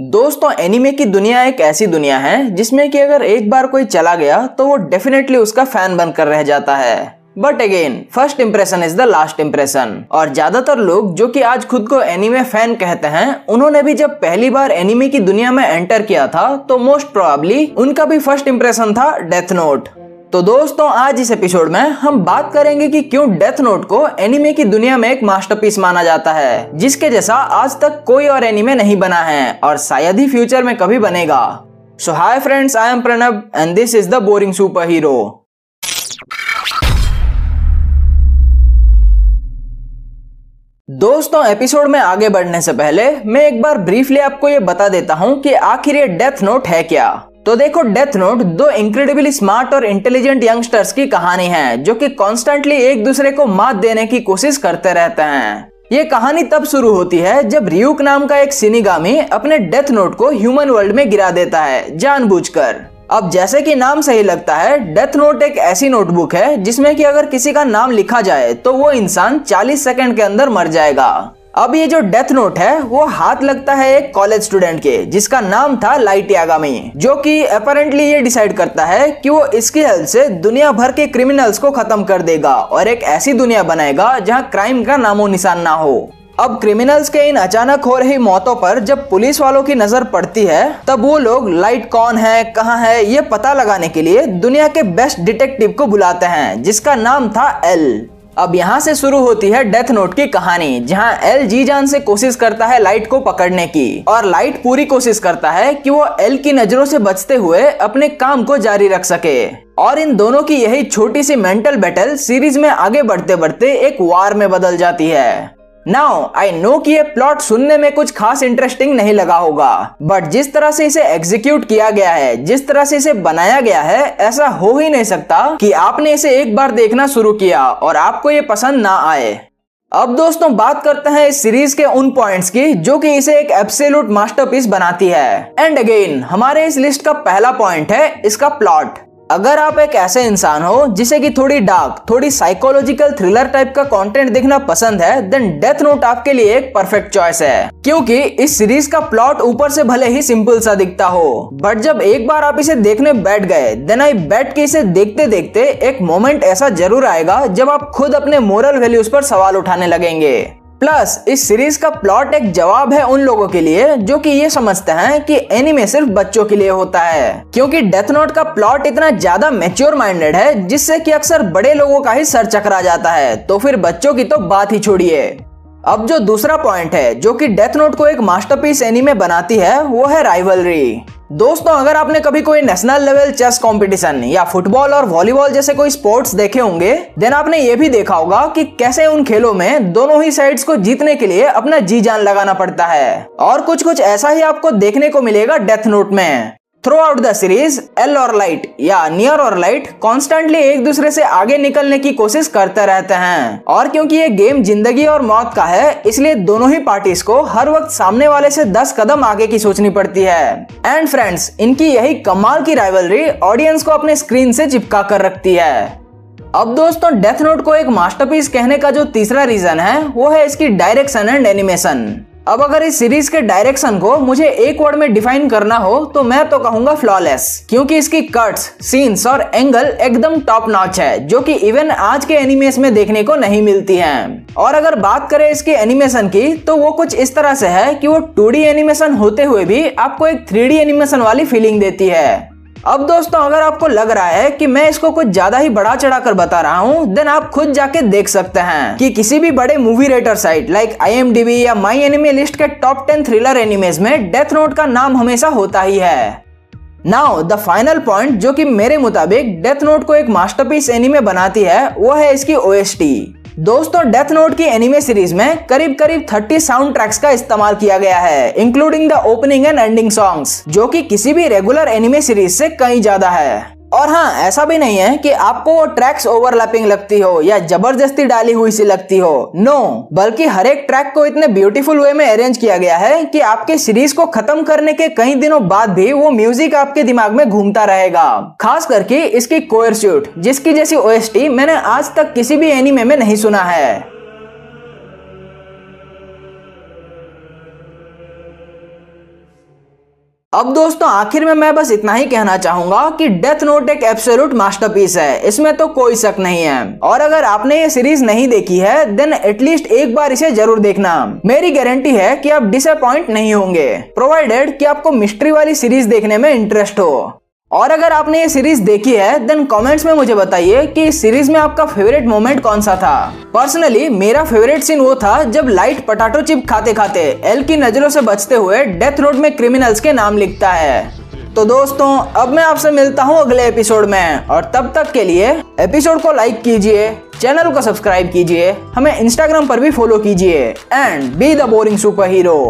दोस्तों एनिमे की दुनिया एक ऐसी दुनिया है जिसमें कि अगर एक बार कोई चला गया तो वो डेफिनेटली उसका फ़ैन बनकर रह जाता है। But again first impression is the last impression और ज़्यादातर लोग, जो कि आज खुद को एनिमे फ़ैन कहते हैं, उन्होंने भी जब पहली बार एनिमे की दुनिया में एंटर किया था तो मोस्ट प्रोबेबली उनका भी फ़र्स्ट इंप्रेशन था डेथ नोट तो दोस्तों, आज इस एपिसोड में हम बात करेंगे कि क्यों डेथ नोट को एनिमे की दुनिया में एक मास्टरपीस माना जाता है, जिसके जैसा आज तक कोई और एनिमे नहीं बना है और शायद ही फ्यूचर में कभी बनेगा। So hi friends I am Pranab and this is the boring super hero दोस्तों एपिसोड में आगे बढ़ने से पहले मैं एक बार ब्रीफली आपको ये बता देता हूँ कि आखिर ये डेथ नोट है क्या। तो देखो डेथ नोट दो इंक्रेडिबली स्मार्ट और इंटेलिजेंट यंगस्टर्स की कहानी है, जो कि कॉन्स्टेंटली एक दूसरे को मात देने की कोशिश करते रहते हैं। ये कहानी तब शुरू होती है जब रियूक नाम का एक सिनीगामी अपने डेथ नोट को ह्यूमन वर्ल्ड में गिरा देता है, जानबूझकर। अब जैसे कि नाम सही लगता है डेथ नोट एक ऐसी नोटबुक है जिसमें कि अगर किसी का नाम लिखा जाए तो वो इंसान 40 सेकंड के अंदर मर जाएगा। अब ये जो डेथ नोट है, वो हाथ लगता है एक कॉलेज स्टूडेंट के, जिसका नाम था लाइट यागामी जो कि अपेरेंटली ये डिसाइड करता है कि वो इसकी हेल्प से दुनिया भर के क्रिमिनल्स को खत्म कर देगा और एक ऐसी दुनिया बनाएगा जहाँ क्राइम का नामो निशान ना हो। अब क्रिमिनल्स के इन अचानक हो रही मौतों पर जब पुलिस वालों की नज़र पड़ती है, तब वो लोग, लाइट कौन है? कहाँ है? ये पता लगाने के लिए दुनिया के बेस्ट डिटेक्टिव को बुलाते हैं, जिसका नाम था एल अब यहाँ से शुरू होती है डेथ नोट की कहानी, जहाँ एल जी जान से कोशिश करता है लाइट को पकड़ने की। और लाइट पूरी कोशिश करता है कि वो एल की नज़रों से बचते हुए अपने काम को जारी रख सके। और इन दोनों की यही छोटी सी मेंटल बैटल सीरीज़ में आगे बढ़ते बढ़ते एक वार में बदल जाती है। नाउ आई नो कि ये प्लॉट सुनने में कुछ खास इंटरेस्टिंग नहीं लगा होगा। बट जिस तरह से इसे एग्जीक्यूट किया गया है, जिस तरह से इसे बनाया गया है, ऐसा हो ही नहीं सकता कि आपने इसे एक बार देखना शुरू किया और आपको ये पसंद ना आए। अब दोस्तों, बात करते हैं इस सीरीज़ के उन पॉइंट्स की, जो कि इसे एक एब्सोल्यूट मास्टरपीस बनाती है। एंड अगेन हमारे इस लिस्ट का पहला पॉइंट है इसका प्लॉट अगर आप एक ऐसे इंसान हो जिसे कि थोड़ी डार्क थोड़ी साइकोलॉजिकल थ्रिलर टाइप का कंटेंट देखना पसंद है देन डेथ नोट आपके लिए एक परफेक्ट चॉइस है। क्योंकि इस सीरीज़ का प्लॉट ऊपर से भले ही सिंपल सा दिखता हो बट जब एक बार आप इसे देखने बैठ गए देन आई बैठ के इसे देखते देखते एक मोमेंट ऐसा ज़रूर आएगा जब आप खुद अपने मोरल वैल्यूज़ पर सवाल उठाने लगेंगे। प्लस इस सीरीज़ का प्लॉट एक जवाब है उन लोगों के लिए जो कि ये समझते हैं कि एनिमे सिर्फ़ बच्चों के लिए होता है। क्योंकि डेथ नोट का प्लॉट इतना ज़्यादा मेच्योर माइंडेड है, जिससे कि अक्सर बड़े लोगों का ही सर चकरा जाता है। तो फिर बच्चों की तो बात ही छोड़िए। अब जो दूसरा पॉइंट है, जो कि डेथ नोट को एक मास्टरपीस एनीमे बनाती है, वो है राइवलरी दोस्तों, अगर आपने कभी कोई नेशनल लेवल चेस कंपटीशन या फुटबॉल और वॉलीबॉल जैसे कोई स्पोर्ट्स देखे होंगे देन आपने ये भी देखा होगा कि कैसे उन खेलों में दोनों ही साइड्स को जीतने के लिए अपना जी जान लगाना पड़ता है। और कुछ कुछ ऐसा ही आपको देखने को मिलेगा डेथ नोट में। Throughout the series L और लाइट या नियर और लाइट कॉन्स्टेंटली एक दूसरे से आगे निकलने की कोशिश करते रहते हैं। और क्योंकि ये गेम ज़िंदगी और मौत का है, इसलिए दोनों ही पार्टीज़ को हर वक्त सामने वाले से दस कदम आगे की सोचनी पड़ती है। एंड फ्रेंड्स इनकी यही कमाल की राइवलरी ऑडियंस को अपने स्क्रीन से चिपका कर रखती है। अब दोस्तों डेथ नोट को एक मास्टरपीस कहने का जो तीसरा रीजन है, वो है इसकी डायरेक्शन एंड एनिमेशन अब अगर इस सीरीज़ के डायरेक्शन को मुझे एक वर्ड में डिफाइन करना हो तो मैं तो कहूँगा फ्लॉलेस क्योंकि इसकी कट्स सीन्स और एंगल एकदम टॉप नॉच है, जो कि इवन आज के एनिमेस में देखने को नहीं मिलती हैं। और अगर बात करें इसके एनिमेशन की तो वो कुछ इस तरह से है कि वो टू एनिमेशन होते हुए भी आपको एक थ्री एनिमेशन वाली फीलिंग देती है। अब दोस्तों, अगर आपको लग रहा है कि मैं इसको कुछ ज़्यादा ही बड़ा चढ़ाकर बता रहा हूँ देन आप खुद जाके देख सकते हैं कि किसी भी बड़े movie rater site like IMDb या माई एनिमे लिस्ट के टॉप टेन थ्रिलर एनिमेज में डेथ नोट का नाम हमेशा होता ही है। नाउ द फाइनल पॉइंट जो कि मेरे मुताबिक डेथ नोट को एक मास्टरपीस एनिमे बनाती है, वो है इसकी ओएसटी दोस्तों डेथ नोट की एनिमे सीरीज़ में करीब करीब 30 साउंड ट्रैक्स का इस्तेमाल किया गया है including the opening and ending songs जो कि किसी भी रेगुलर एनिमे सीरीज़ से कहीं ज़्यादा है। और हाँ ऐसा भी नहीं है कि आपको ट्रैक्स ओवरलैपिंग लगती हो या ज़बरदस्ती डाली हुई सी लगती हो। नो बल्कि हर एक ट्रैक को इतने ब्यूटीफुल वे में अरेंज किया गया है कि आपके सीरीज़ को खत्म करने के कई दिनों बाद भी वो म्यूज़िक आपके दिमाग में घूमता रहेगा। खास करके इसकी कोयर जिसकी जैसी ओएसटी मैंने आज तक किसी भी एनिमे में नहीं सुना है। अब दोस्तों, आखिर में मैं बस इतना ही कहना चाहूँगा कि डेथ नोट एक एब्सोल्यूट मास्टरपीस है। इसमें तो कोई शक नहीं है। और अगर आपने ये सीरीज़ नहीं देखी है देन एटलीस्ट एक बार इसे ज़रूर देखना। मेरी गारंटी है कि आप डिसअपॉइंट नहीं होंगे। प्रोवाइडेड कि आपको मिस्ट्री वाली सीरीज़ देखने में इंटरेस्ट हो। और अगर आपने ये सीरीज़ देखी है देन कमेंट्स में मुझे बताइए कि इस सीरीज़ में आपका फेवरेट मोमेंट कौन सा था। पर्सनली मेरा फेवरेट सीन वो था जब लाइट पटाटो चिप खाते खाते एल की नज़रों से बचते हुए डेथ रोड में क्रिमिनल्स के नाम लिखता है। तो दोस्तों, अब मैं आपसे मिलता हूँ अगले एपिसोड में और तब तक के लिए एपिसोड को लाइक कीजिए चैनल को सब्सक्राइब कीजिए, हमें इंस्टाग्राम पर भी फॉलो कीजिए and be the boring super hero